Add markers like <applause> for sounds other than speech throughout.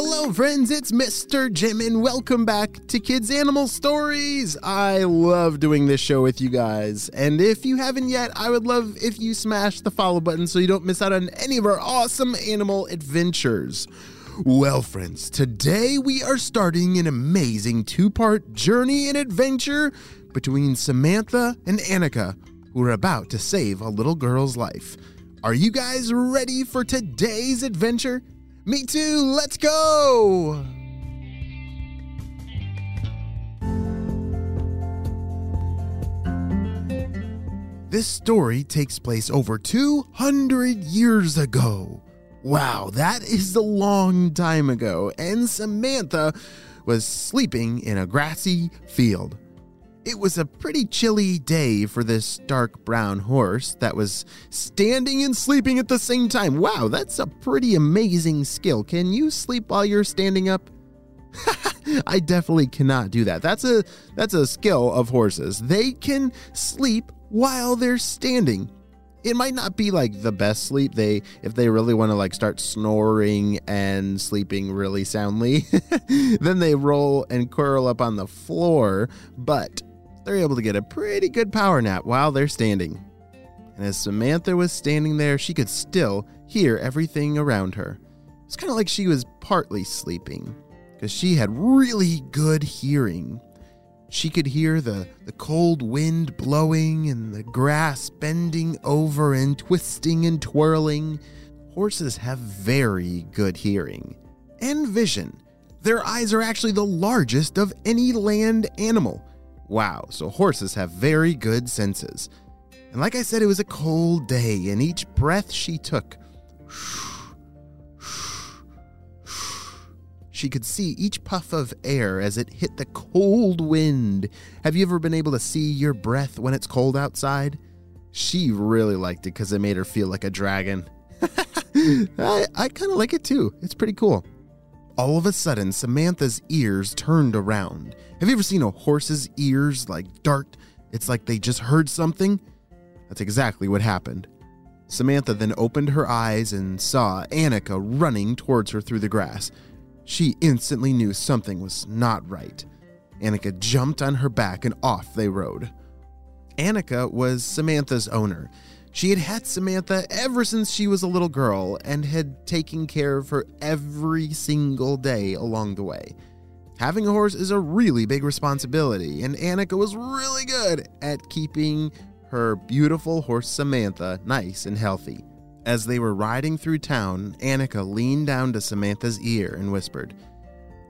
Hello, friends, it's Mr. Jim, and welcome back to Kids Animal Stories. I love doing this show with you guys, and if you haven't yet, I would love if you smash the follow button so you don't miss out on any of our awesome animal adventures. Well, friends, today we are starting an amazing two part journey and adventure between Samantha and Anika, who are about to save a little girl's life. Are you guys ready for today's adventure? Me too, let's go! This story takes place over 200 years ago. Wow, that is a long time ago, and Samantha was sleeping in a grassy field. It was a pretty chilly day for this dark brown horse that was standing and sleeping at the same time. Wow, that's a pretty amazing skill. Can you sleep while you're standing up? <laughs> I definitely cannot do that. That's a that's a skill of horses. They can sleep while they're standing. It might not be like the best sleep. They if they really want to like start snoring and sleeping really soundly, <laughs> then they roll and curl up on the floor, but they're able to get a pretty good power nap while they're standing. And as Samantha was standing there, she could still hear everything around her. It's kind of like she was partly sleeping because she had really good hearing. She could hear the, the cold wind blowing and the grass bending over and twisting and twirling. Horses have very good hearing and vision. Their eyes are actually the largest of any land animal. Wow, so horses have very good senses. And like I said, it was a cold day, and each breath she took, she could see each puff of air as it hit the cold wind. Have you ever been able to see your breath when it's cold outside? She really liked it because it made her feel like a dragon. <laughs> I, I kind of like it too. It's pretty cool. All of a sudden, Samantha's ears turned around. Have you ever seen a horse's ears like dart? It's like they just heard something. That's exactly what happened. Samantha then opened her eyes and saw Anika running towards her through the grass. She instantly knew something was not right. Anika jumped on her back and off they rode. Anika was Samantha's owner. She had had Samantha ever since she was a little girl and had taken care of her every single day along the way. Having a horse is a really big responsibility, and Anika was really good at keeping her beautiful horse Samantha nice and healthy. As they were riding through town, Anika leaned down to Samantha's ear and whispered,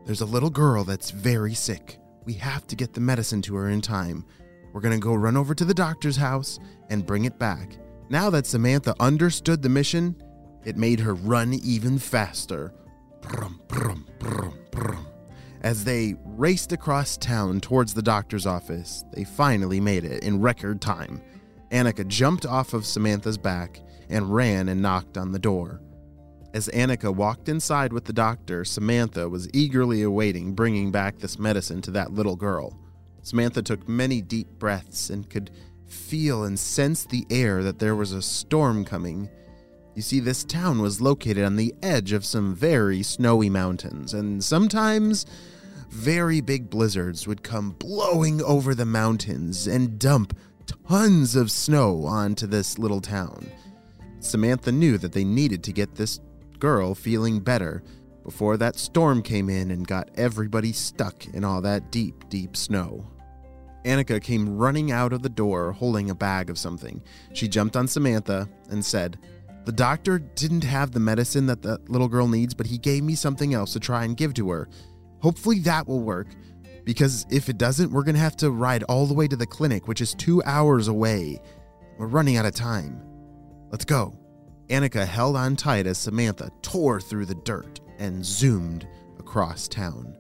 There's a little girl that's very sick. We have to get the medicine to her in time. We're going to go run over to the doctor's house and bring it back. Now that Samantha understood the mission, it made her run even faster. Brum, brum, brum. As they raced across town towards the doctor's office, they finally made it in record time. Anika jumped off of Samantha's back and ran and knocked on the door. As Anika walked inside with the doctor, Samantha was eagerly awaiting bringing back this medicine to that little girl. Samantha took many deep breaths and could feel and sense the air that there was a storm coming. You see, this town was located on the edge of some very snowy mountains, and sometimes very big blizzards would come blowing over the mountains and dump tons of snow onto this little town. Samantha knew that they needed to get this girl feeling better before that storm came in and got everybody stuck in all that deep, deep snow. Anika came running out of the door holding a bag of something. She jumped on Samantha and said, The doctor didn't have the medicine that the little girl needs, but he gave me something else to try and give to her. Hopefully that will work. Because if it doesn't, we're going to have to ride all the way to the clinic, which is two hours away. We're running out of time. Let's go. Anika held on tight as Samantha tore through the dirt and zoomed across town.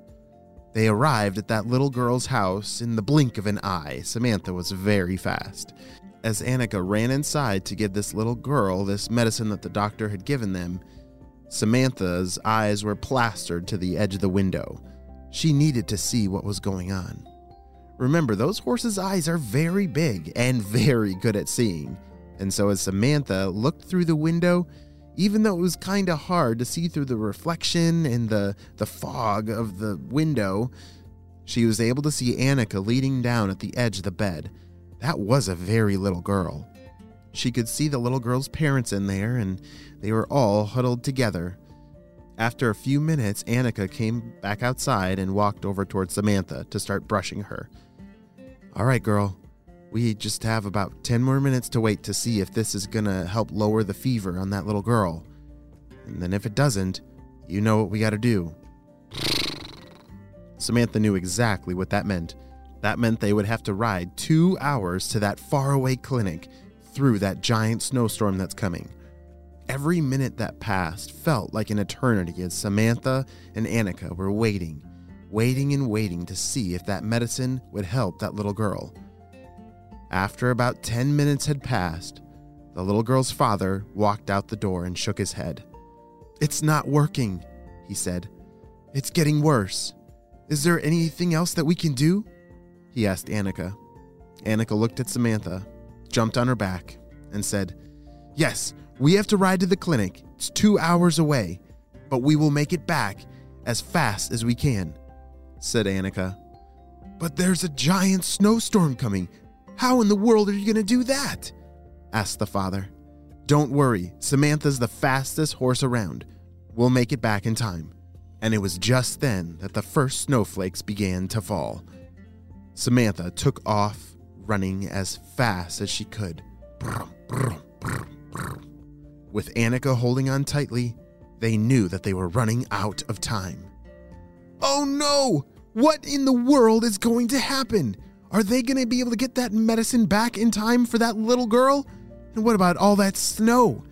They arrived at that little girl's house in the blink of an eye. Samantha was very fast. As Anika ran inside to give this little girl this medicine that the doctor had given them, Samantha's eyes were plastered to the edge of the window. She needed to see what was going on. Remember, those horses' eyes are very big and <laughs> very good at seeing. And so, as Samantha looked through the window, even though it was kind of hard to see through the reflection and the, the fog of the window, she was able to see Anika leaning down at the edge of the bed. That was a very little girl. She could see the little girl's parents in there, and they were all huddled together. After a few minutes, Anika came back outside and walked over towards Samantha to start brushing her. All right, girl, we just have about 10 more minutes to wait to see if this is gonna help lower the fever on that little girl. And then if it doesn't, you know what we gotta do. Samantha knew exactly what that meant. That meant they would have to ride two hours to that faraway clinic through that giant snowstorm that's coming. Every minute that passed felt like an eternity as Samantha and Anika were waiting, waiting and waiting to see if that medicine would help that little girl. After about 10 minutes had passed, the little girl's father walked out the door and shook his head. It's not working, he said. It's getting worse. Is there anything else that we can do? He asked Anika. Anika looked at Samantha, jumped on her back, and said, Yes, we have to ride to the clinic. It's two hours away, but we will make it back as fast as we can, said Anika. But there's a giant snowstorm coming. How in the world are you going to do that? asked the father. Don't worry, Samantha's the fastest horse around. We'll make it back in time. And it was just then that the first snowflakes began to fall. Samantha took off, running as fast as she could. With Anika holding on tightly, they knew that they were running out of time. Oh no! What in the world is going to happen? Are they going to be able to get that medicine back in time for that little girl? And what about all that snow?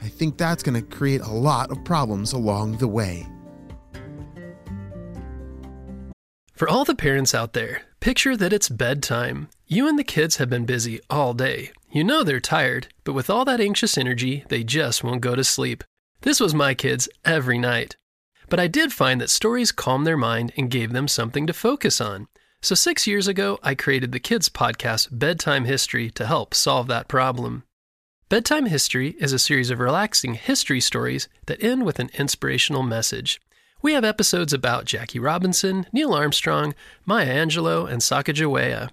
I think that's going to create a lot of problems along the way. For all the parents out there, picture that it's bedtime. You and the kids have been busy all day. You know they're tired, but with all that anxious energy, they just won't go to sleep. This was my kids every night. But I did find that stories calmed their mind and gave them something to focus on. So, six years ago, I created the kids' podcast, Bedtime History, to help solve that problem. Bedtime History is a series of relaxing history stories that end with an inspirational message. We have episodes about Jackie Robinson, Neil Armstrong, Maya Angelou, and Sacagawea.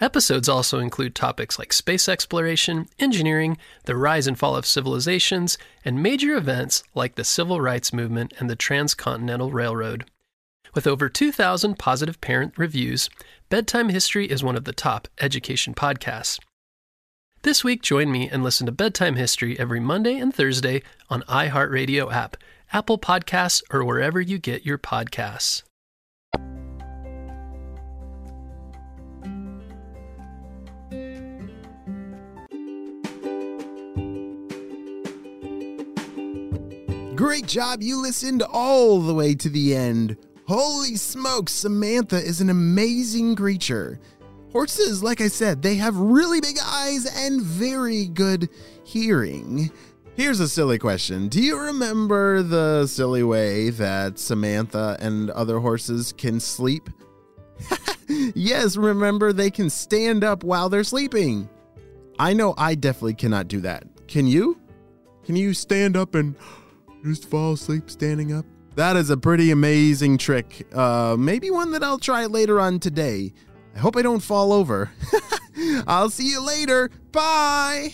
Episodes also include topics like space exploration, engineering, the rise and fall of civilizations, and major events like the Civil Rights Movement and the Transcontinental Railroad. With over 2,000 positive parent reviews, Bedtime History is one of the top education podcasts. This week, join me and listen to Bedtime History every Monday and Thursday on iHeartRadio app Apple Podcasts, or wherever you get your podcasts. Great job, you listened all the way to the end. Holy smokes, Samantha is an amazing creature. Horses, like I said, they have really big eyes and very good hearing. Here's a silly question. Do you remember the silly way that Samantha and other horses can sleep? <laughs> yes, remember they can stand up while they're sleeping. I know I definitely cannot do that. Can you? Can you stand up and just fall asleep standing up? That is a pretty amazing trick. Uh, maybe one that I'll try later on today. I hope I don't fall over. <laughs> I'll see you later. Bye.